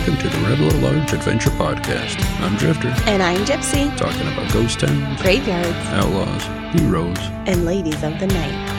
Welcome to the Rebel at Large Adventure Podcast. I'm Drifter, And I'm Gypsy, talking about ghost towns, graveyards, outlaws, heroes. and ladies of the night.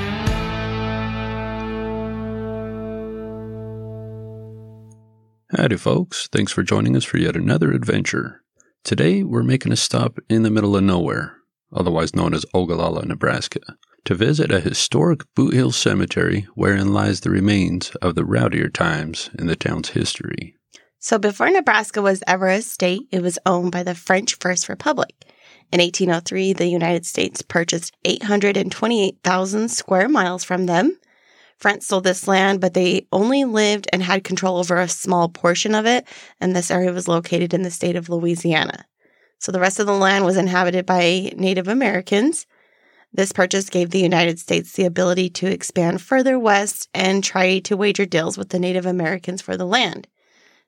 Howdy, folks. Thanks for joining us for yet another adventure. Today, we're making a stop in the middle of nowhere, otherwise known as Ogallala, Nebraska, to visit a historic Boot Hill cemetery wherein lies the remains of the rowdier times in the town's history. So before Nebraska was ever a state, it was owned by the French First Republic. In 1803, the United States purchased 828,000 square miles from them. France sold this land, but they only lived and had control over a small portion of it, and this area was located in the state of Louisiana. So the rest of the land was inhabited by Native Americans. This purchase gave the United States the ability to expand further west and try to wager deals with the Native Americans for the land.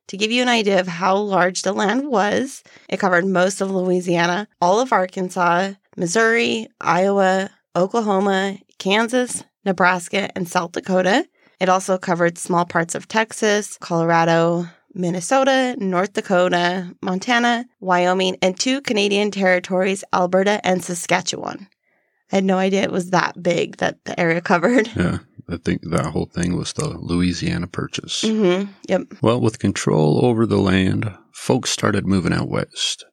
To give you an idea of how large the land was, it covered most of Louisiana, all of Arkansas, Missouri, Iowa, Oklahoma, Kansas, Nebraska, and South Dakota. It also covered small parts of Texas, Colorado, Minnesota, North Dakota, Montana, Wyoming, and two Canadian territories, Alberta and Saskatchewan. I had no idea it was that big that the area covered. Yeah, I think that whole thing was the Louisiana Purchase. Mm-hmm. Yep. Well, with control over the land, folks started moving out west.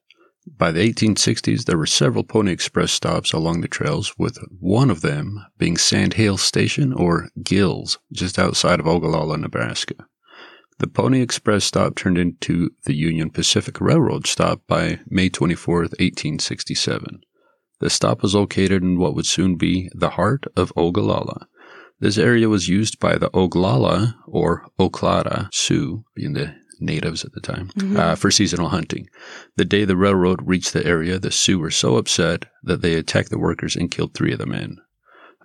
By the 1860s, there were several Pony Express stops along the trails, with one of them being Sand Hill Station or Gills, just outside of Ogallala, Nebraska. The Pony Express stop turned into the Union Pacific Railroad stop by May 24th, 1867. The stop was located in what would soon be the heart of Ogallala. This area was used by the Oglala or Oclada Sioux, being the natives at the time, uh, for seasonal hunting. The day the railroad reached the area, the Sioux were so upset that they attacked the workers and killed three of the men.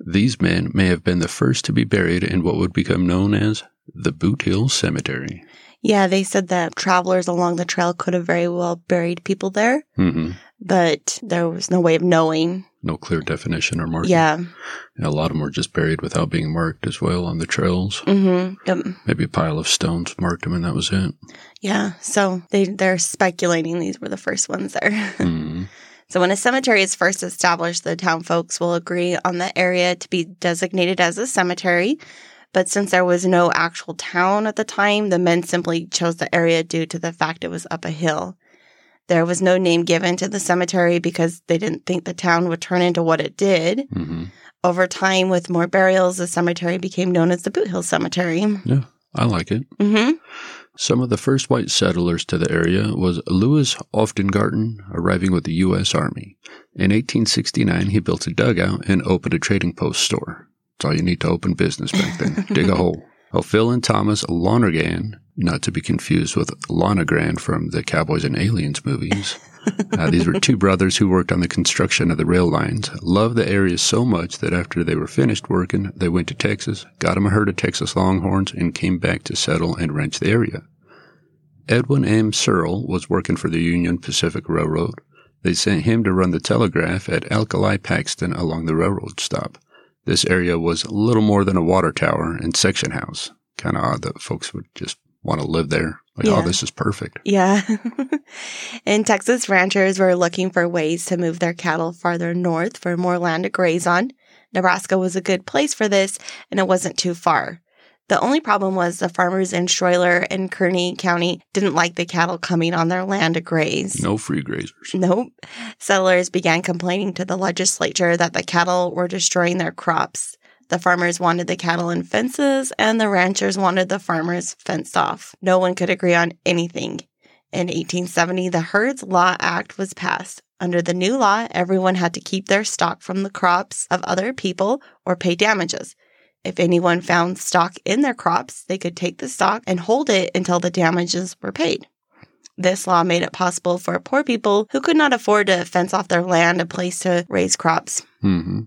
These men may have been the first to be buried in what would become known as the Boot Hill Cemetery. Yeah, they said that travelers along the trail could have very well buried people there, hmm but there was no way of knowing. No clear definition or marking. Yeah. And a lot of them were just buried without being marked as well on the trails. hmm Yep. Maybe a pile of stones marked them, and that was it. Yeah. So they they're speculating these were the first ones there. Hmm. so when a cemetery is first established, the town folks will agree on the area to be designated as a cemetery. But since there was no actual town at the time, the men simply chose the area due to the fact it was up a hill. There was no name given to the cemetery because they didn't think the town would turn into what it did. hmm Over time, with more burials, the cemetery became known as the Boot Hill Cemetery. Yeah, I like it. hmm Some of the first white settlers to the area was Louis Oftengarten, arriving with the U.S. Army. In 1869, he built a dugout and opened a trading post store. That's all you need to open business back then. Dig a hole. Phil and Thomas Lonergan, not to be confused with Lonergan from the Cowboys and Aliens movies. Uh, these were two brothers who worked on the construction of the rail lines. Loved the area so much that after they were finished working, they went to Texas, got them a herd of Texas Longhorns, and came back to settle and ranch the area. Edwin M. Searle was working for the Union Pacific Railroad. They sent him to run the telegraph at Alkali Paxton along the railroad stop. This area was little more than a water tower and section house. Kind of odd that folks would just want to live there. Like, oh, Yeah. oh, this is perfect. Yeah. and Texas ranchers were looking for ways to move their cattle farther north for more land to graze on. Nebraska was a good place for this, and it wasn't too far. The only problem was the farmers in Schuyler and Kearney County didn't like the cattle coming on their land to graze. No free grazers. Nope. Settlers began complaining to the legislature that the cattle were destroying their crops. The farmers wanted the cattle in fences, and the ranchers wanted the farmers fenced off. No one could agree on anything. In 1870, the Herds Law Act was passed. Under the new law, everyone had to keep their stock from the crops of other people or pay damages. If anyone found stock in their crops, they could take the stock and hold it until the damages were paid. This law made it possible for poor people who could not afford to fence off their land a place to raise crops. hmm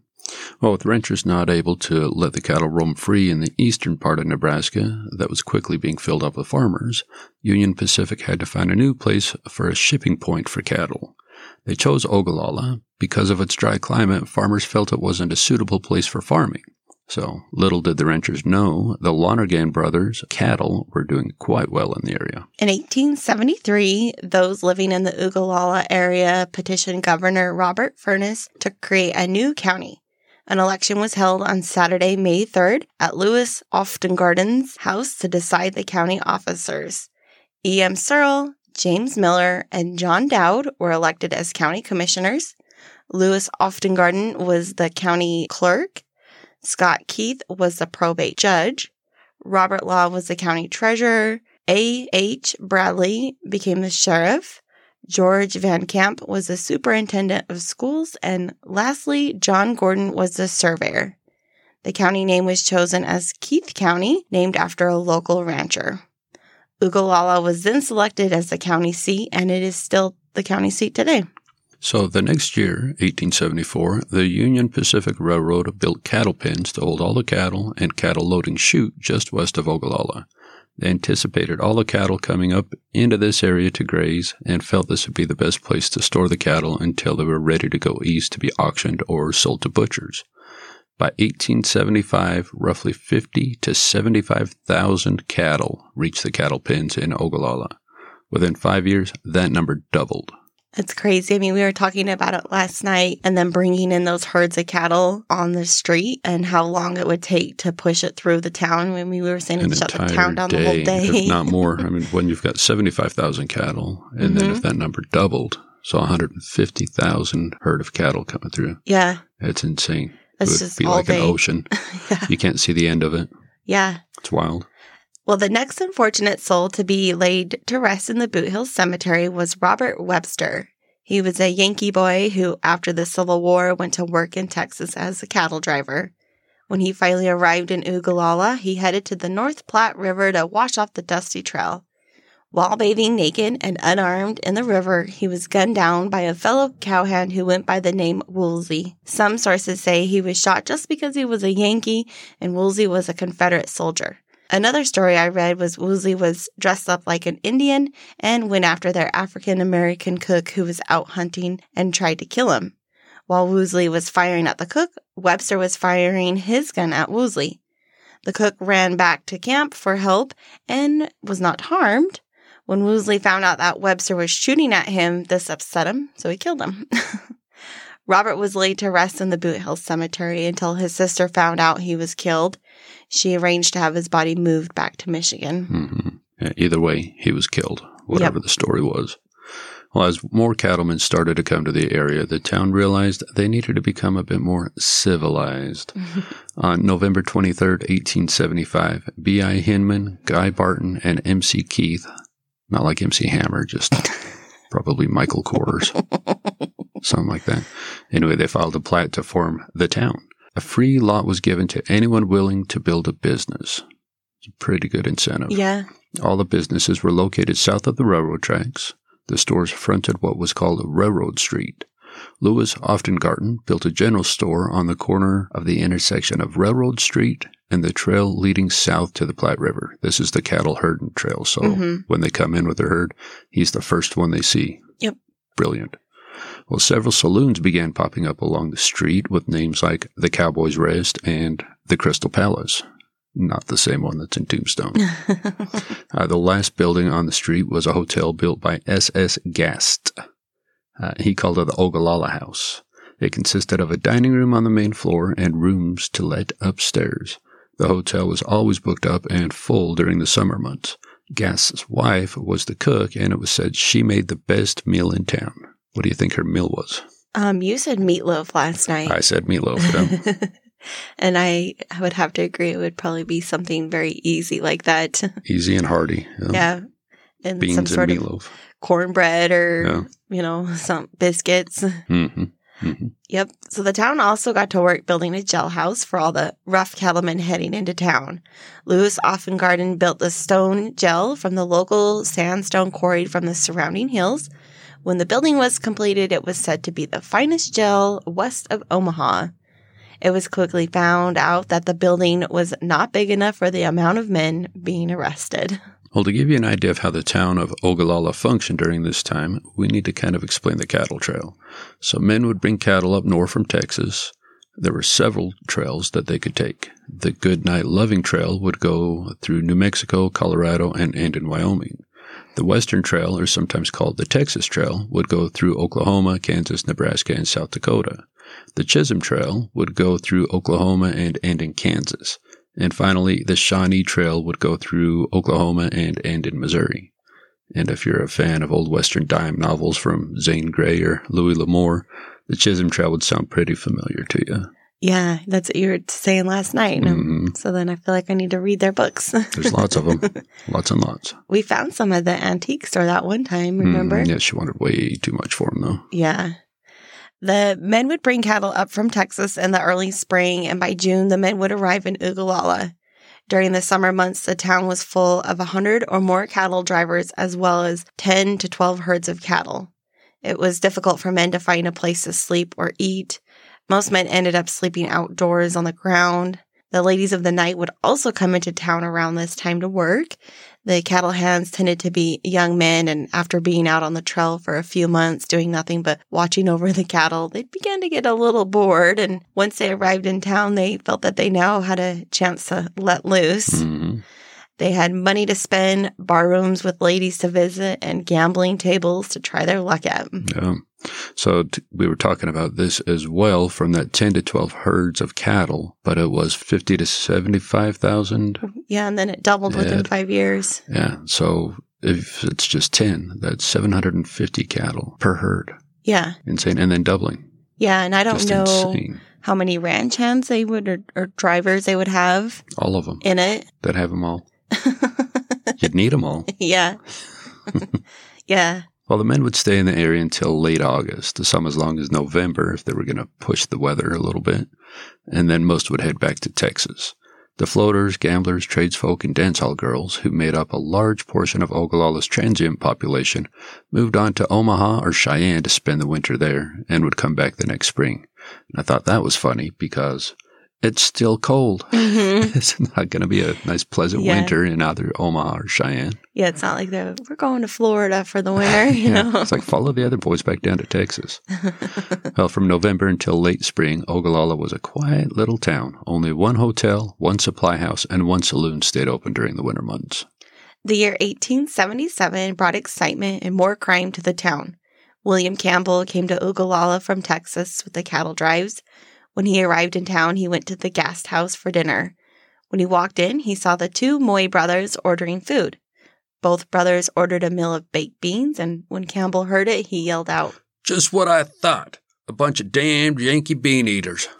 Well, with ranchers not able to let the cattle roam free in the eastern part of Nebraska that was quickly being filled up with farmers, Union Pacific had to find a new place for a shipping point for cattle. They chose Ogallala. Because of its dry climate, farmers felt it wasn't a suitable place for farming. So little did the ranchers know the Lonergan brothers' cattle were doing quite well in the area. In 1873, those living in the Ogallala area petitioned Governor Robert Furnas to create a new county. An election was held on Saturday, May 3rd at Lewis Aufdengarden's house to decide the county officers. E.M. Searle, James Miller, and John Dowd were elected as county commissioners. Lewis Aufdengarden was the county clerk. Scott Keith was the probate judge. Robert Law was the county treasurer. A. H. Bradley became the sheriff. George Van Camp was the superintendent of schools. And lastly, John Gordon was the surveyor. The county name was chosen as Keith County, named after a local rancher. Ogallala was then selected as the county seat, and it is still the county seat today. So the next year, 1874, the Union Pacific Railroad built cattle pens to hold all the cattle and cattle loading chute just west of Ogallala. They anticipated all the cattle coming up into this area to graze and felt this would be the best place to store the cattle until they were ready to go east to be auctioned or sold to butchers. By 1875, roughly 50 to 75,000 cattle reached the cattle pens in Ogallala. Within five years, that number doubled. It's crazy. I mean, we were talking about it last night and then bringing in those herds of cattle on the street and how long it would take to push it through the town. When we were saying shut the town down the whole day, day. if not more. I mean, when you've got 75,000 cattle, and then Mm-hmm. if that number doubled, so 150,000 herd of cattle coming through, yeah. it's insane. It's it would just be all like day. an ocean. yeah. You can't see the end of it. Yeah. It's wild. Well, the next unfortunate soul to be laid to rest in the Boot Hill Cemetery was Robert Webster. He was a Yankee boy who, after the Civil War, went to work in Texas as a cattle driver. When he finally arrived in Ogallala, he headed to the North Platte River to wash off the dusty trail. While bathing naked and unarmed in the river, he was gunned down by a fellow cowhand who went by the name Woolsey. Some sources say he was shot just because he was a Yankee and Woolsey was a Confederate soldier. Another story I read was Woolsey was dressed up like an Indian and went after their African American cook who was out hunting and tried to kill him. While Woosley was firing at the cook, Webster was firing his gun at Woosley. The cook ran back to camp for help and was not harmed. When Woosley found out that Webster was shooting at him, this upset him, so he killed him. Robert was laid to rest in the Boot Hill Cemetery until his sister found out he was killed. She arranged to have his body moved back to Michigan. hmm Yeah, either way, he was killed, whatever the story was. Well, as more cattlemen started to come to the area, the town realized they needed to become a bit more civilized. On November 23rd, 1875, B.I. Hinman, Guy Barton, and M.C. Keith, not like M.C. Hammer, just probably Michael Kors, something like that. Anyway, they filed a plat to form the town. A free lot was given to anyone willing to build a business. It's a pretty good incentive. Yeah. All the businesses were located south of the railroad tracks. The stores fronted what was called Railroad Street. Lewis Oftengarten built a general store on the corner of the intersection of Railroad Street and the trail leading south to the Platte River. This is the cattle herding trail. So Mhm. when they come in with their herd, he's the first one they see. Yep. Brilliant. Well, several saloons began popping up along the street with names like the Cowboy's Rest and the Crystal Palace. Not the same one that's in Tombstone. Uh, the last building on the street was a hotel built by S.S. Gast. Uh, he called it the Ogallala House. It consisted of a dining room on the main floor and rooms to let upstairs. The hotel was always booked up and full during the summer months. Gast's wife was the cook, and it was said she made the best meal in town. What do you think her meal was? Um, you said meatloaf last night. I said meatloaf. yeah. and I would have to agree it would probably be something very easy like that. Easy and hearty. yeah. yeah. And Beans some and sort of meatloaf. cornbread or, Yeah. you know, some biscuits. hmm hmm Yep. So the town also got to work building a jailhouse for all the rough cattlemen heading into town. Lewis Offengarden built the stone jail from the local sandstone quarried from the surrounding hills. When the building was completed, it was said to be the finest jail west of Omaha. It was quickly found out that the building was not big enough for the amount of men being arrested. Well, to give you an idea of how the town of Ogallala functioned during this time, we need to kind of explain the cattle trail. So men would bring cattle up north from Texas. There were several trails that they could take. The Goodnight Loving Trail would go through New Mexico, Colorado, and end in Wyoming. The Western Trail, or sometimes called the Texas Trail, would go through Oklahoma, Kansas, Nebraska, and South Dakota. The Chisholm Trail would go through Oklahoma and end in Kansas. And finally, the Shawnee Trail would go through Oklahoma and end in Missouri. And if you're a fan of old Western dime novels from Zane Grey or Louis L'Amour, the Chisholm Trail would sound pretty familiar to you. Yeah, that's what you were saying last night. Mhm. So then I feel like I need to read their books. There's lots of them, lots and lots. we found some at the antique store that one time, remember? Mm, yeah, she wanted way too much for him, though. Yeah. The men would bring cattle up from Texas in the early spring, and by June, the men would arrive in Ogallala. During the summer months, the town was full of a 100 or more cattle drivers, as well as 10 to 12 herds of cattle. It was difficult for men to find a place to sleep or eat. Most men ended up sleeping outdoors on the ground. The ladies of the night would also come into town around this time to work. The cattle hands tended to be young men, and after being out on the trail for a few months doing nothing but watching over the cattle, they began to get a little bored. And once they arrived in town, they felt that they now had a chance to let loose. Mhm. They had money to spend, bar rooms with ladies to visit, and gambling tables to try their luck at. Yeah. So t- we were talking about this as well from that 10 to 12 herds of cattle, but it was 50 to 75,000. Yeah, and then it doubled within five years. Yeah. So if it's just 10, that's 750 cattle per herd. Yeah. Insane. And then doubling. Yeah, and I don't Just know insane. how many ranch hands they would or, or drivers they would have All of them in it. that have them all. You'd need them all. yeah. yeah. Well, the men would stay in the area until late August, some as long as November if they were going to push the weather a little bit, and then most would head back to Texas. The floaters, gamblers, tradesfolk, and dance hall girls, who made up a large portion of Ogallala's transient population, moved on to Omaha or Cheyenne to spend the winter there and would come back the next spring. And I thought that was funny because it's still cold. hmm it's not going to be a nice, pleasant Yeah. winter in either Omaha or Cheyenne. Yeah, it's not like they're we're going to Florida for the winter, you Yeah, know. it's like follow the other boys back down to Texas. well, from November until late spring, Ogallala was a quiet little town. Only one hotel, one supply house, and one saloon stayed open during the winter months. The year 1877 brought excitement and more crime to the town. William Campbell came to Ogallala from Texas with the cattle drives. When he arrived in town, he went to the guest house for dinner. When he walked in, he saw the two Moy brothers ordering food. Both brothers ordered a meal of baked beans, and when Campbell heard it, he yelled out, Just what I thought. A bunch of damned Yankee bean eaters.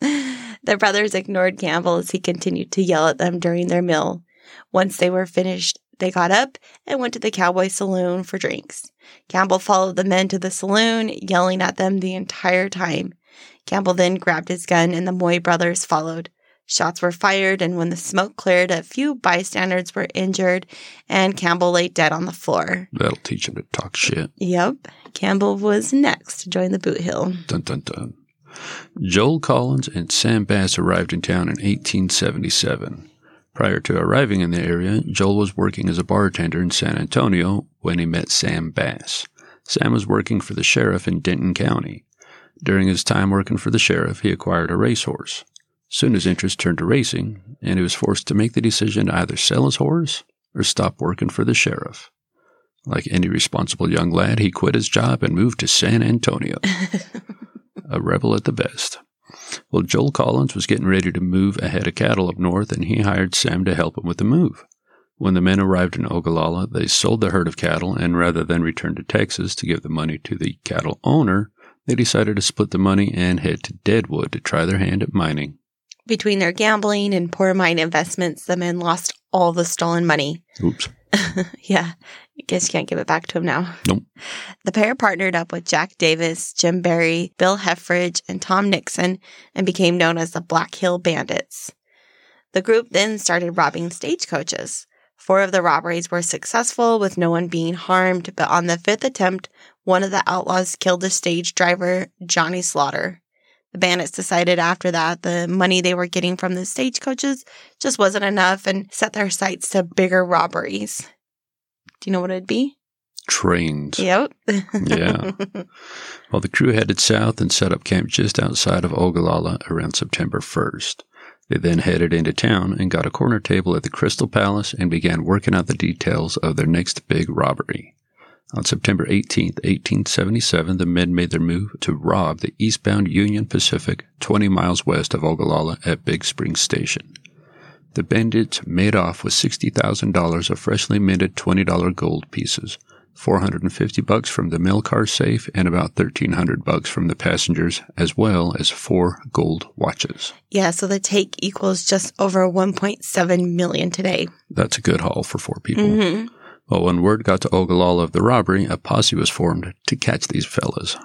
the brothers ignored Campbell as he continued to yell at them during their meal. Once they were finished, they got up and went to the cowboy saloon for drinks. Campbell followed the men to the saloon, yelling at them the entire time. Campbell then grabbed his gun and the Moy brothers followed. Shots were fired, and when the smoke cleared, a few bystanders were injured, and Campbell lay dead on the floor. That'll teach him to talk shit. Yep, Campbell was next to join the boot hill. Dun dun dun. Joel Collins and Sam Bass arrived in town in 1877. Prior to arriving in the area, Joel was working as a bartender in San Antonio when he met Sam Bass. Sam was working for the sheriff in Denton County. During his time working for the sheriff, he acquired a racehorse. Soon his interest turned to racing, and he was forced to make the decision to either sell his horse or stop working for the sheriff. Like any responsible young lad, he quit his job and moved to San Antonio a rebel at the best. Well, Joel Collins was getting ready to move a head of cattle up north, and he hired Sam to help him with the move. When the men arrived in Ogallala, they sold the herd of cattle, and rather than return to Texas to give the money to the cattle owner, they decided to split the money and head to Deadwood to try their hand at mining. Between their gambling and poor mine investments, the men lost all the stolen money. Oops. yeah, I guess you can't give it back to him now. Nope. The pair partnered up with Jack Davis, Jim Berry, Bill Heffridge, and Tom Nixon and became known as the Black Hill Bandits. The group then started robbing stagecoaches. Four of the robberies were successful with no one being harmed, but on the fifth attempt, one of the outlaws killed the stage driver, Johnny Slaughter. The bandits decided after that the money they were getting from the stagecoaches just wasn't enough and set their sights to bigger robberies. Do you know what it'd be? trains. Yep. Yeah. Well, the crew headed south and set up camp just outside of Ogallala around September 1st. They then headed into town and got a corner table at the Crystal Palace and began working out the details of their next big robbery. On September 18, 1877, the men made their move to rob the eastbound Union Pacific 20 miles west of Ogallala at Big Spring Station. The bandits made off with $60,000 of freshly minted $20 gold pieces, 450 bucks from the mail car safe and about 1300 bucks from the passengers as well as four gold watches. Yeah, so the take equals just over 1.7 million today. That's a good haul for four people. hmm Well, when word got to Ogallala of the robbery, a posse was formed to catch these fellas.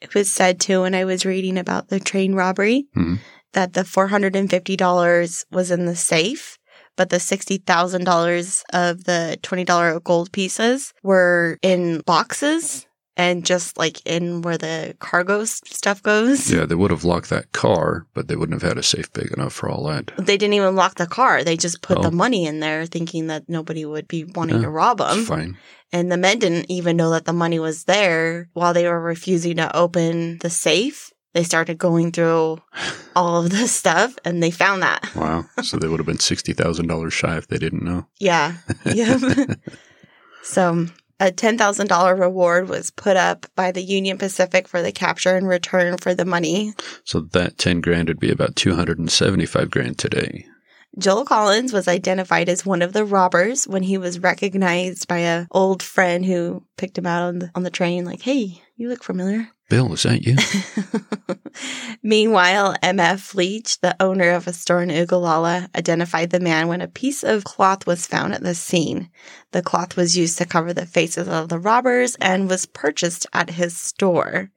It was said too when I was reading about the train robbery Mhm. that the $450 was in the safe, but the $60,000 of the $20 gold pieces were in boxes and just like in where the cargo stuff goes. Yeah, they would have locked that car, but they wouldn't have had a safe big enough for all that. They didn't even lock the car. They just put Oh. the money in there thinking that nobody would be wanting Yeah, to rob them. It's fine. And the men didn't even know that the money was there while they were refusing to open the safe. They started going through all of this stuff and they found that. Wow. so they would have been $60,000 shy if they didn't know. Yeah. Yep. so a $10,000 reward was put up by the Union Pacific for the capture and return for the money. So that 10 grand would be about 275 grand today. Joel Collins was identified as one of the robbers when he was recognized by a old friend who picked him out on the, on the train like, "Hey, you look familiar." Bill, is that you? Meanwhile, M.F. Leach, the owner of a store in Ogallala, identified the man when a piece of cloth was found at the scene. The cloth was used to cover the faces of the robbers and was purchased at his store.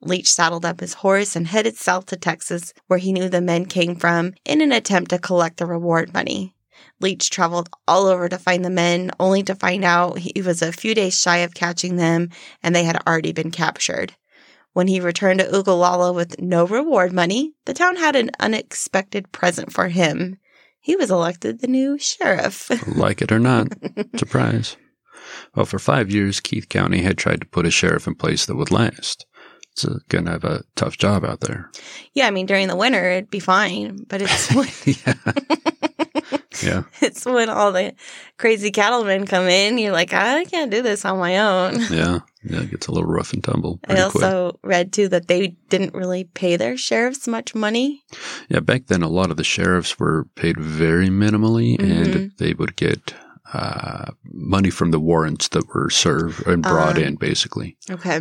Leach saddled up his horse and headed south to Texas, where he knew the men came from, in an attempt to collect the reward money. Leach traveled all over to find the men, only to find out he was a few days shy of catching them and they had already been captured. When he returned to Ogallala with no reward money, the town had an unexpected present for him. He was elected the new sheriff. like it or not. Surprise. Well, for five years, Keith County had tried to put a sheriff in place that would last. It's going to have a tough job out there. yeah, I mean during the winter it'd be fine, but it's when, yeah. yeah. it's when all the crazy cattlemen come in. You're like, I can't do this on my own. Yeah. Yeah. It gets a little rough and tumble. I pretty quick. also read too that they didn't really pay their sheriffs much money. Yeah, back then a lot of the sheriffs were paid very minimally, and Mhm. they would get uh, money from the warrants that were served and brought Uh. in, basically. Okay.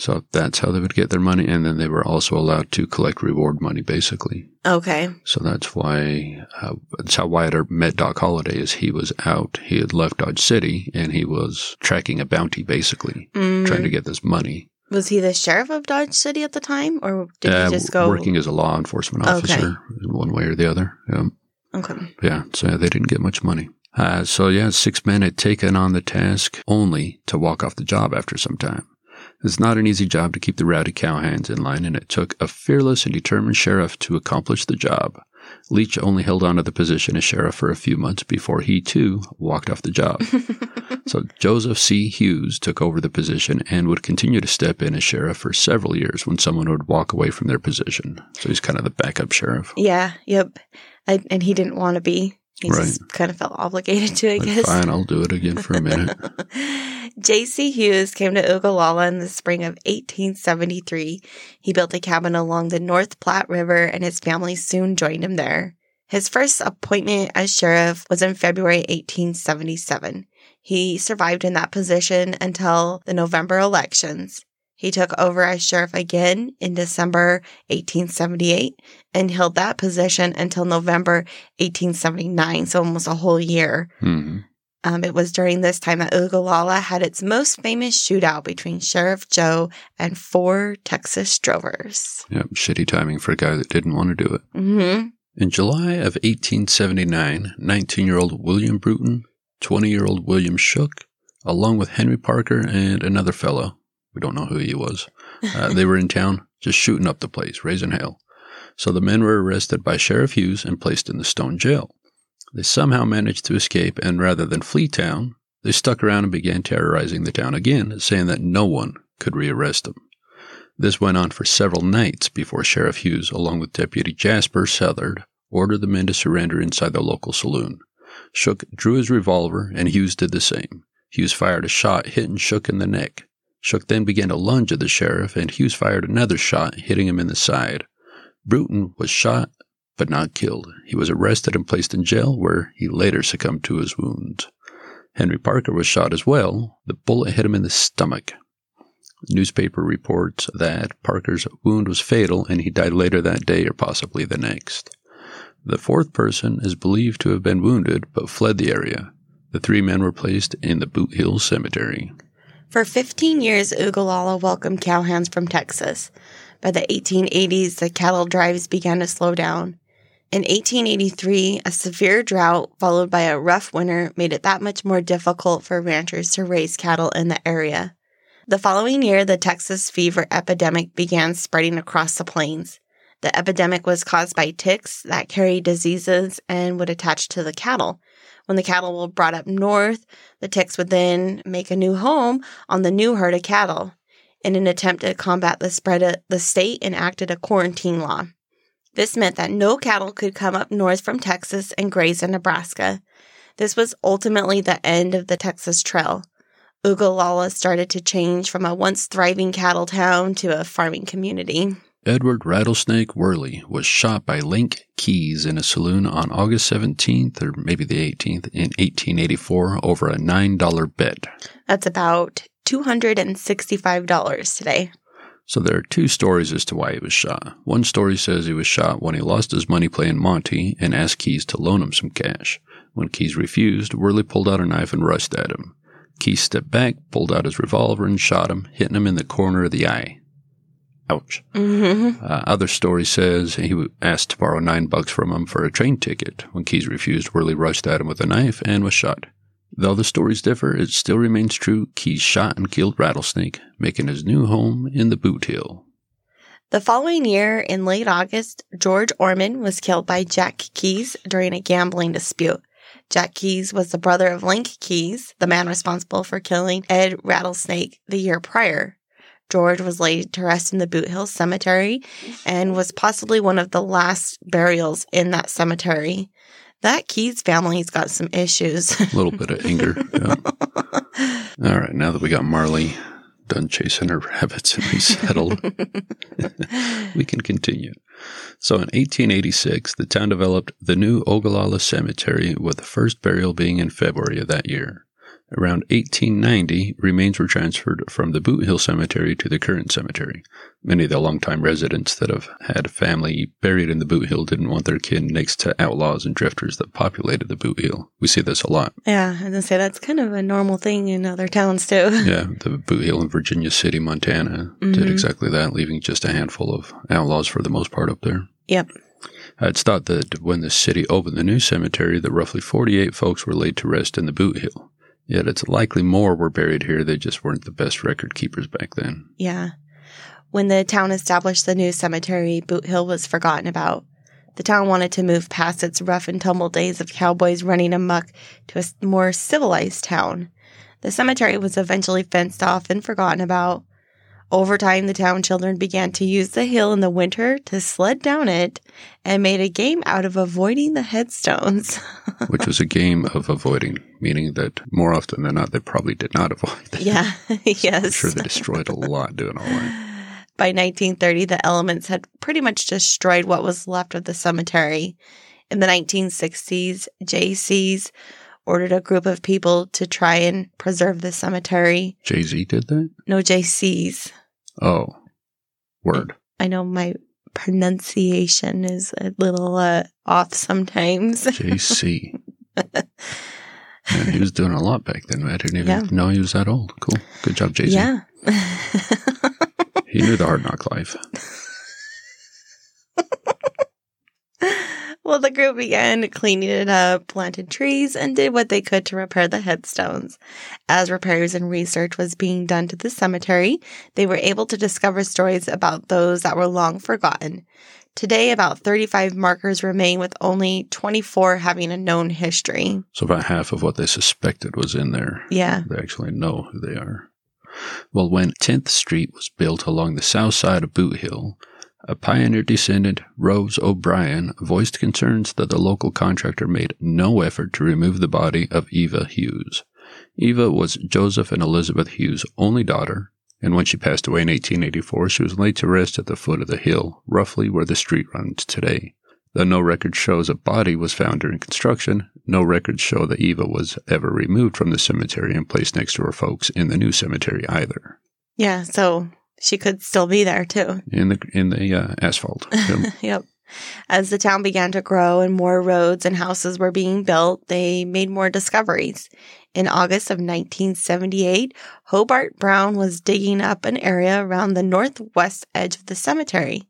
So that's how they would get their money, and then they were also allowed to collect reward money, basically. Okay. So that's why uh, that's how Wyatt met Doc Holliday. Is he was out, he had left Dodge City, and he was tracking a bounty, basically Mm. trying to get this money. Was he the sheriff of Dodge City at the time, or did Uh, he just go working as a law enforcement officer, in one way or the other. Yeah. Okay. Yeah, so they didn't get much money. Uh, so yeah, six men had taken on the task only to walk off the job after some time. It's not an easy job to keep the rowdy cowhands in line, and it took a fearless and determined sheriff to accomplish the job. Leach only held on to the position as sheriff for a few months before he too walked off the job. so Joseph C. Hughes took over the position and would continue to step in as sheriff for several years when someone would walk away from their position. So he's kind of the backup sheriff. Yeah, yep. I, and he didn't want to be. He Right. just kind of felt obligated to, I Like, guess. Fine, I'll do it again for a minute. J.C. Hughes came to Ogallala in the spring of 1873. He built a cabin along the North Platte River, and his family soon joined him there. His first appointment as sheriff was in February 1877. He survived in that position until the November elections. He took over as sheriff again in December 1878 and held that position until November 1879, so almost a whole year. hmm Um, it was during this time that Ogallala had its most famous shootout between Sheriff Joe and four Texas drovers. Yep, shitty timing for a guy that didn't want to do it. hmm In July of 1879, 19 year old William Bruton, 20 year old William Shook, along with Henry Parker and another fellow, we don't know who he was, uh, they were in town just shooting up the place, raising hell. So the men were arrested by Sheriff Hughes and placed in the stone jail. They somehow managed to escape, and rather than flee town, They stuck around and began terrorizing the town again, saying that no one could rearrest them. This went on for several nights before Sheriff Hughes, along with Deputy Jasper Southard, ordered the men to surrender inside the local saloon. Shook drew his revolver, and Hughes did the same. Hughes fired a shot, hitting Shook in the neck. Shook then began to lunge at the sheriff, and Hughes fired another shot, hitting him in the side. Bruton was shot, but not killed. He was arrested and placed in jail, where he later succumbed to his wounds. Henry Parker was shot as well. The bullet hit him in the stomach. Newspaper reports that Parker's wound was fatal and he died later that day or possibly the next. The fourth person is believed to have been wounded but fled the area. The three men were placed in the Boot Hill Cemetery. For 15 years, Ogallala welcomed cowhands from Texas. By the 1880s, the cattle drives began to slow down. In 1883, a severe drought followed by a rough winter made it that much more difficult for ranchers to raise cattle in the area. The following year, the Texas fever epidemic began spreading across the plains. The epidemic was caused by ticks that carried diseases and would attach to the cattle. When the cattle were brought up north, the ticks would then make a new home on the new herd of cattle. In an attempt to combat the spread, of, the state enacted a quarantine law. This meant that no cattle could come up north from Texas and graze in Nebraska. This was ultimately the end of the Texas Trail. Ogallala started to change from a once thriving cattle town to a farming community. Edward Rattlesnake Worley was shot by Link Keys in a saloon on August 17th, or maybe the 18th, in 1884 over a $9 bet. That's about $265 today. So there are two stories as to why he was shot. One story says he was shot when he lost his money playing Monte and asked Keys to loan him some cash. When Keys refused, Worley pulled out a knife and rushed at him. Keys stepped back, pulled out his revolver, and shot him, hitting him in the corner of the eye. Ouch. Mm-hmm. Uh, other story says he asked to borrow nine bucks from him for a train ticket. When Keys refused, Worley rushed at him with a knife and was shot. Though the stories differ, it still remains true Keys shot and killed Rattlesnake, making his new home in the Boot Hill. The following year, in late August, George Orman was killed by Jack Keys during a gambling dispute. Jack Keys was the brother of Link Keys, the man responsible for killing Ed Rattlesnake the year prior. George was laid to rest in the Boot Hill Cemetery and was possibly one of the last burials in that cemetery. That Keys family's got some issues. A little bit of anger. Yeah. All right, now that we got Marley done chasing her rabbits and resettled, we can continue. So in 1886, the town developed the new Ogallala Cemetery, with the first burial being in February of that year. Around 1890, remains were transferred from the Boot Hill Cemetery to the current cemetery. Many of the longtime residents that have had family buried in the Boot Hill didn't want their kin next to outlaws and drifters that populated the Boot Hill. We see this a lot. yeah, I was gonna say that's kind of a normal thing in other towns too. Yeah, the Boot Hill in Virginia City, Montana did Mhm. exactly that, leaving just a handful of outlaws for the most part up there. Yep. It's thought that when the city opened the new cemetery, that roughly 48 folks were laid to rest in the Boot Hill. Yet it's likely more were buried here. They just weren't the best record keepers back then. Yeah. When the town established the new cemetery, Boot Hill was forgotten about. The town wanted to move past its rough and tumble days of cowboys running amok to a more civilized town. The cemetery was eventually fenced off and forgotten about. Over time, the town children began to use the hill in the winter to sled down it and made a game out of avoiding the headstones. which was a game of avoiding, meaning that more often than not, they probably did not avoid. them. yeah, yes. I'm sure they destroyed a lot doing all that. By 1930, the elements had pretty much destroyed what was left of the cemetery. In the 1960s, JCs ordered a group of people to try and preserve the cemetery. Jay Z did that? No JCs. Oh, word. I know my pronunciation is a little uh, off sometimes. JC. He was doing a lot back then. I didn't even Yeah. know he was that old. Cool. Good job, JC. Yeah. He knew the hard knock life. Well, the group began cleaning it up, planted trees, and did what they could to repair the headstones. As repairs and research was being done to the cemetery, they were able to discover stories about those that were long forgotten. Today, about 35 markers remain, with only 24 having a known history. So about half of what they suspected was in there. Yeah. They actually know who they are. Well, when 10th Street was built along the south side of Boot Hill, a pioneer descendant, Rose O'Brien, voiced concerns that the local contractor made no effort to remove the body of Eva Hughes. Eva was Joseph and Elizabeth Hughes' only daughter, and when she passed away in 1884, she was laid to rest at the foot of the hill, roughly where the street runs today. Though no record shows a body was found during construction, no records show that Eva was ever removed from the cemetery and placed next to her folks in the new cemetery either. Yeah, so she could still be there too. In the in the uh, asphalt. Yep. Yep. As the town began to grow and more roads and houses were being built, they made more discoveries. In August of 1978, Hobart Brown was digging up an area around the northwest edge of the cemetery.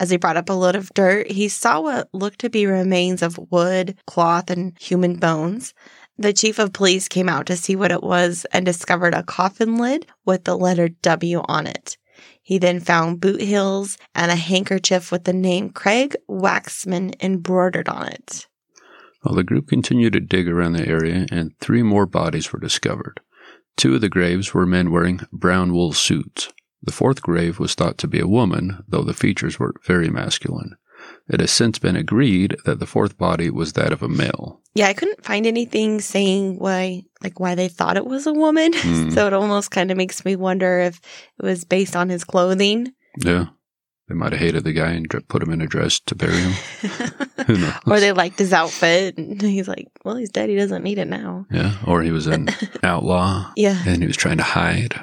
As he brought up a load of dirt, he saw what looked to be remains of wood, cloth, and human bones. The chief of police came out to see what it was and discovered a coffin lid with the letter W on it. He then found boot heels and a handkerchief with the name Craig Waxman embroidered on it. Well, the group continued to dig around the area, and three more bodies were discovered. Two of the graves were men wearing brown wool suits. The fourth grave was thought to be a woman, though the features were very masculine. It has since been agreed that the fourth body was that of a male. Yeah, I couldn't find anything saying why, like why they thought it was a woman. Hmm. So it almost kind of makes me wonder if it was based on his clothing. Yeah. They might have hated the guy and put him in a dress to bury him. Who knows? or they liked his outfit. And he's like, well, he's dead. He doesn't need it now. yeah. Or he was an outlaw Yeah. and he was trying to hide.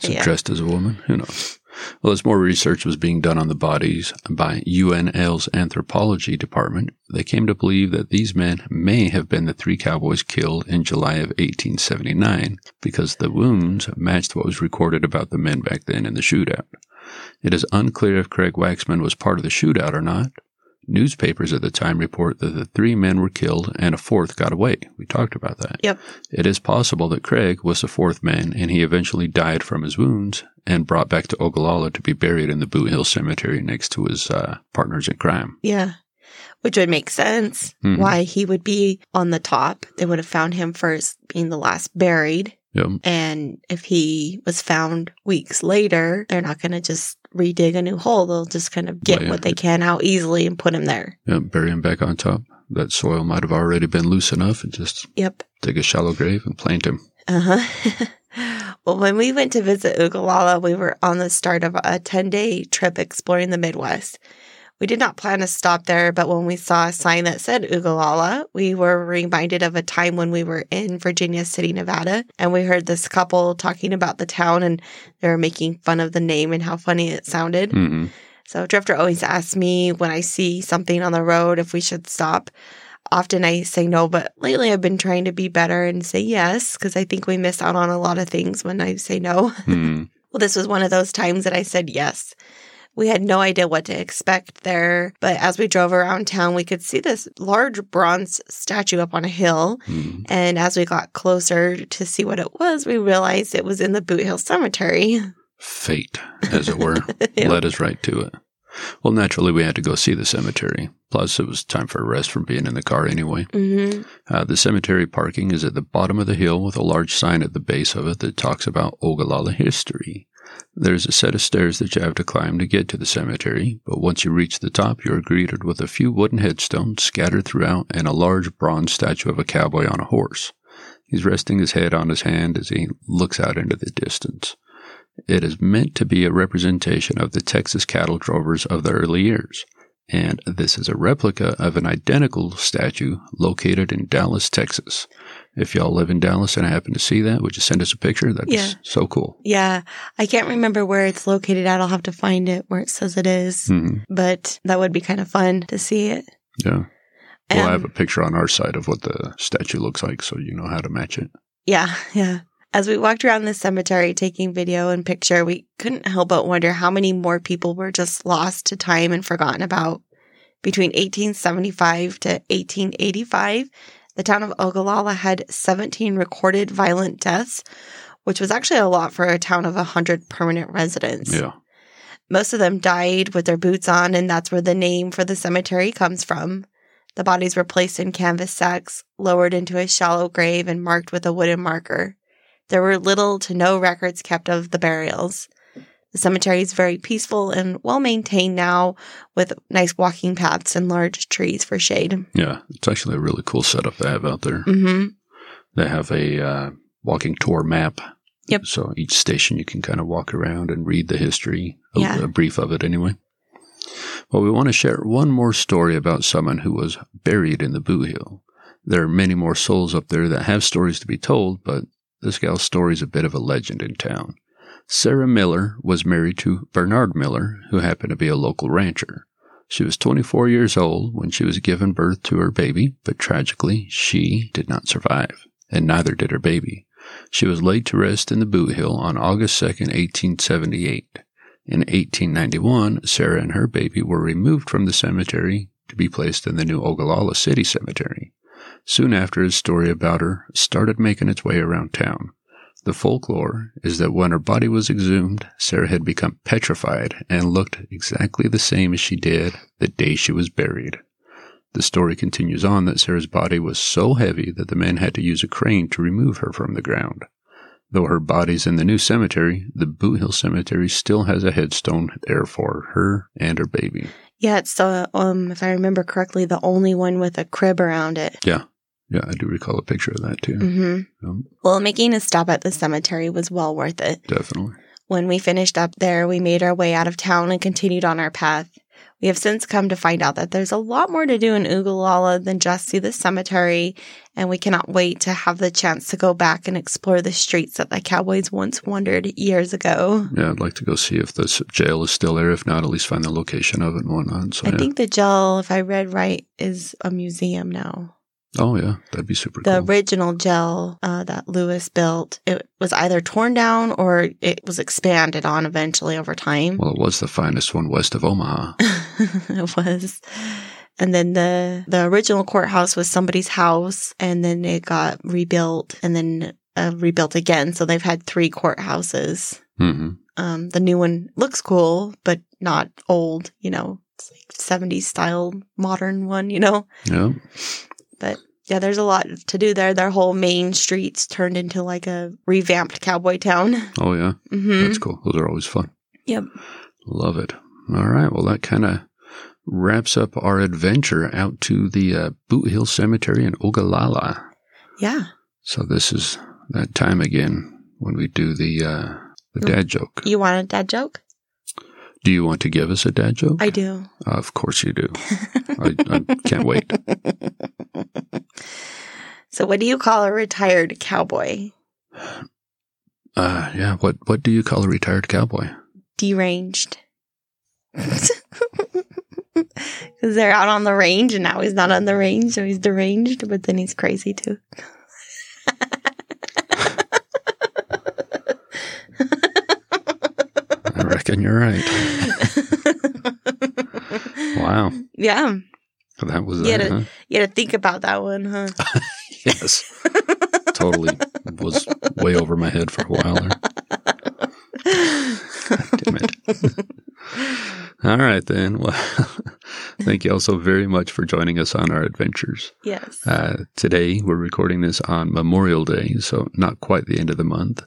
So yeah. dressed as a woman? Who knows? Well, as more research was being done on the bodies by UNL's anthropology department, they came to believe that these men may have been the three cowboys killed in July of 1879 because the wounds matched what was recorded about the men back then in the shootout. It is unclear if Craig Waxman was part of the shootout or not. Newspapers at the time report that the three men were killed and a fourth got away. We talked about that. Yep. It is possible that Craig was the fourth man and he eventually died from his wounds and brought back to Ogallala to be buried in the Boot Hill Cemetery next to his uh, partners in crime. Yeah. Which would make sense Mhm. why he would be on the top. They would have found him first, being the last buried. Yep. And if he was found weeks later, they're not going to just redig a new hole. They'll just kind of get yeah. what they can out easily and put him there. Yep. Bury him back on top. That soil might have already been loose enough and just Yep. dig a shallow grave and plant him. Uh huh. well, when we went to visit Ogallala, we were on the start of a 10 day trip exploring the Midwest. We did not plan to stop there, but when we saw a sign that said Ogallala, we were reminded of a time when we were in Virginia City, Nevada, and we heard this couple talking about the town and they were making fun of the name and how funny it sounded. hmm So Drifter always asks me when I see something on the road if we should stop. Often I say no, but lately I've been trying to be better and say yes because I think we miss out on a lot of things when I say no. hmm Well, this was one of those times that I said yes. We had no idea what to expect there, but as we drove around town, we could see this large bronze statue up on a hill. hmm And as we got closer to see what it was, we realized it was in the Boot Hill Cemetery. Fate, as it were, Yeah. led us right to it. Well, naturally, we had to go see the cemetery. Plus, it was time for a rest from being in the car anyway. hmm Uh, the cemetery parking is at the bottom of the hill with a large sign at the base of it that talks about Ogallala history. There's a set of stairs that you have to climb to get to the cemetery, but once you reach the top, you are greeted with a few wooden headstones scattered throughout and a large bronze statue of a cowboy on a horse. He's resting his head on his hand as he looks out into the distance. It is meant to be a representation of the Texas cattle drovers of the early years and this is a replica of an identical statue located in Dallas, Texas. If y'all live in Dallas and I happen to see that, would you send us a picture? That'd Yeah. be so cool. Yeah, I can't remember where it's located at. I'll have to find it where it says it is. hmm But that would be kind of fun to see it. Yeah. We'll Um, have a picture on our side of what the statue looks like so you know how to match it. Yeah, yeah. As we walked around the cemetery taking video and picture, we couldn't help but wonder how many more people were just lost to time and forgotten about. Between 1875 to 1885, the town of Ogallala had 17 recorded violent deaths, which was actually a lot for a town of 100 permanent residents. Yeah. Most of them died with their boots on, and that's where the name for the cemetery comes from. The bodies were placed in canvas sacks, lowered into a shallow grave, and marked with a wooden marker. There were little to no records kept of the burials. The cemetery is very peaceful and well maintained now with nice walking paths and large trees for shade. Yeah. It's actually a really cool setup they have out there. hmm They have a uh, walking tour map. Yep. So each station you can kind of walk around and read the history, a, Yeah. a brief of it anyway. Well, we want to share one more story about someone who was buried in the Boot Hill. There are many more souls up there that have stories to be told, but this gal's story is a bit of a legend in town. Sarah Miller was married to Bernard Miller, who happened to be a local rancher. She was 24 years old when she was given birth to her baby, but tragically, she did not survive, and neither did her baby. She was laid to rest in the Boot Hill on August 2nd, 1878. In 1891, Sarah and her baby were removed from the cemetery to be placed in the new Ogallala City Cemetery. Soon after, a story about her started making its way around town. The folklore is that when her body was exhumed, Sarah had become petrified and looked exactly the same as she did the day she was buried. The story continues on that Sarah's body was so heavy that the men had to use a crane to remove her from the ground. Though her body's in the new cemetery, the Boot Hill Cemetery still has a headstone there for her and her baby. Yeah, it's the, um, if I remember correctly, the only one with a crib around it. Yeah. Yeah, I do recall a picture of that too. hmm Um, Well, making a stop at the cemetery was well worth it. definitely. When we finished up there, we made our way out of town and continued on our path. We have since come to find out that there's a lot more to do in Ogallala than just see the cemetery, and we cannot wait to have the chance to go back and explore the streets that the cowboys once wandered years ago. Yeah, I'd like to go see if the jail is still there. If not, at least find the location of it and whatnot. So, I yeah. think the jail, if I read right, is a museum now. Oh, yeah, that'd be super The cool. original gel uh, that Lewis built, it was either torn down or it was expanded on eventually over time. well, it was the finest one west of Omaha. it was. And then the the original courthouse was somebody's house, and then it got rebuilt, and then uh, rebuilt again. So they've had three courthouses. hmm Um, the new one looks cool, but not old. You know, it's like 70s style modern one. You know, Yeah. But yeah, there's a lot to do there. Their whole main streets turned into like a revamped cowboy town. Oh, yeah. hmm That's cool. Those are always fun. Yep. Love it. All right. Well, that kind of wraps up our adventure out to the uh, Boot Hill Cemetery in Ogallala. Yeah. So this is that time again when we do the uh, the dad joke. You want a dad joke? Do you want to give us a dad joke? I do. of course you do. I, I can't wait. So, what do you call a retired cowboy? Uh, yeah. What What do you call a retired cowboy? Deranged. Because they're out on the range and now he's not on the range, so he's deranged, but then he's crazy too. Reckon you're right. Wow. yeah. That was You had, huh? to, you had to think about that one, huh? Yes. totally was way over my head for a while there. Damn it. All right, then. Well, thank you all so very much for joining us on our adventures. yes. Uh, today, we're recording this on Memorial Day, so not quite the end of the month.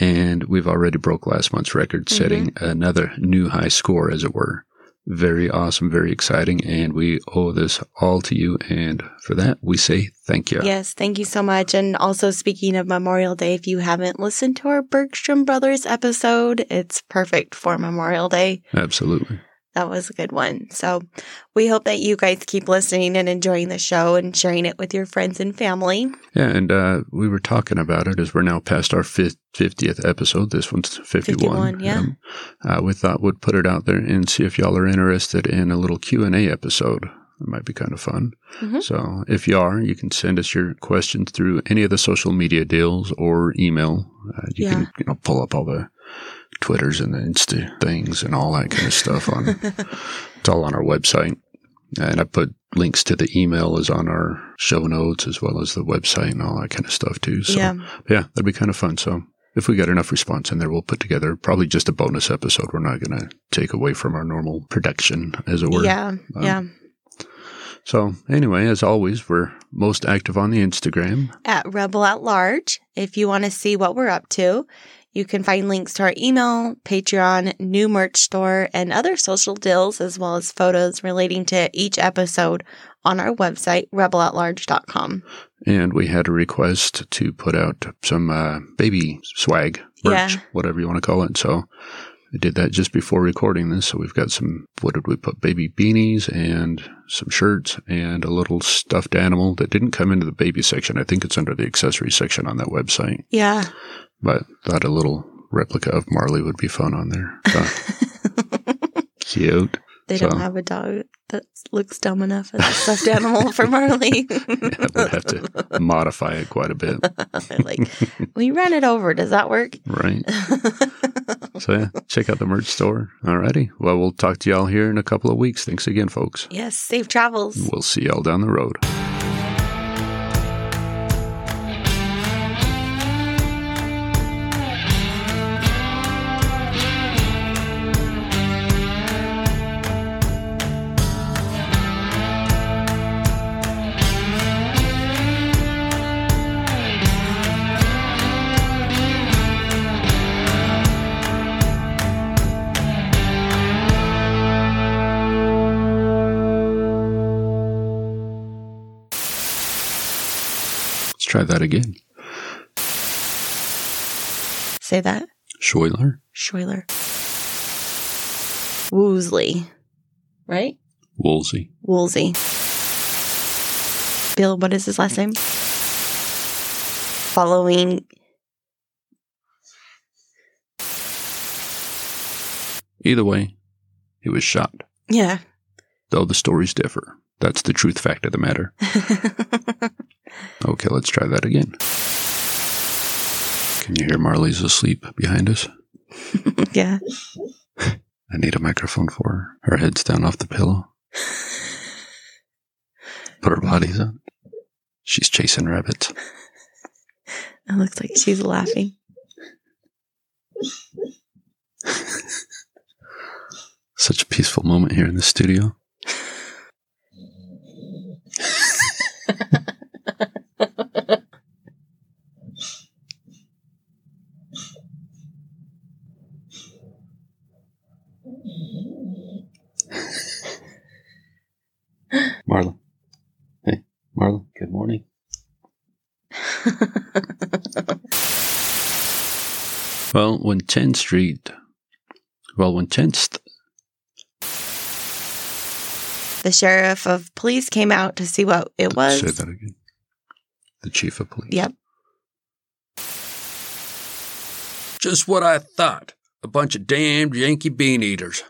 And we've already broke last month's record, mm-hmm. setting another new high score, as it were. Very awesome, very exciting. And we owe this all to you. And for that, we say thank you. Yes, thank you so much. And also, speaking of Memorial Day, if you haven't listened to our Bergstrom Brothers episode, it's perfect for Memorial Day. Absolutely. That was a good one. So we hope that you guys keep listening and enjoying the show and sharing it with your friends and family. Yeah, and uh, we were talking about it as we're now past our fifth, 50th episode. This one's 51. 51, yeah. Um, uh, we thought we'd put it out there and see if y'all are interested in a little Q&A episode. It might be kind of fun. Mhm. So if you are, you can send us your questions through any of the social media deals or email. Uh, you Yeah. can you know pull up all the Twitters and the Insta things and all that kind of stuff on. it's all on our website. And I put links to the email is on our show notes as well as the website and all that kind of stuff too. So yeah. yeah, that'd be kind of fun. So if we get enough response in there, we'll put together probably just a bonus episode. We're not going to take away from our normal production, as it were. Yeah. Um, yeah. So anyway, as always, we're most active on the Instagram. At Rebel at Large, if you want to see what we're up to, you can find links to our email, Patreon, new merch store, and other social deals, as well as photos relating to each episode on our website, rebelatlarge.com. And we had a request to put out some uh, baby swag, merch, Yeah. whatever you want to call it. So I did that just before recording this. So we've got some, what did we put? Baby beanies and some shirts and a little stuffed animal that didn't come into the baby section. I think it's under the accessory section on that website. Yeah. But thought a little replica of Marley would be fun on there. So, cute. They So- don't have a dog that looks dumb enough as a stuffed animal for Marley. Yeah, we'd have to modify it quite a bit. like, we ran it over. Does that work? Right. So yeah, check out the merch store. Alrighty. Well, we'll talk to y'all here in a couple of weeks. Thanks again, folks. yes, safe travels. We'll see y'all down the road. Try that again. Say that. Schuyler, Schuyler. Woosley. Right? Woolsey, Woolsey. Bill, what is his last name? Following. Either way, he was shot. Yeah. Though the stories differ. That's the truth fact of the matter. Okay, let's try that again. Can you hear Marley's asleep behind us? yeah. I need a microphone for her. Her head's down off the pillow. But her body's up. She's chasing rabbits. It looks like she's laughing. Such a peaceful moment here in the studio. Marla. Hey, Marla, good morning. Well, when 10th Street, well, when 10th, The sheriff of police came out to see what it was. say that again. The chief of police. Yep. Just what I thought. A bunch of damned Yankee bean eaters.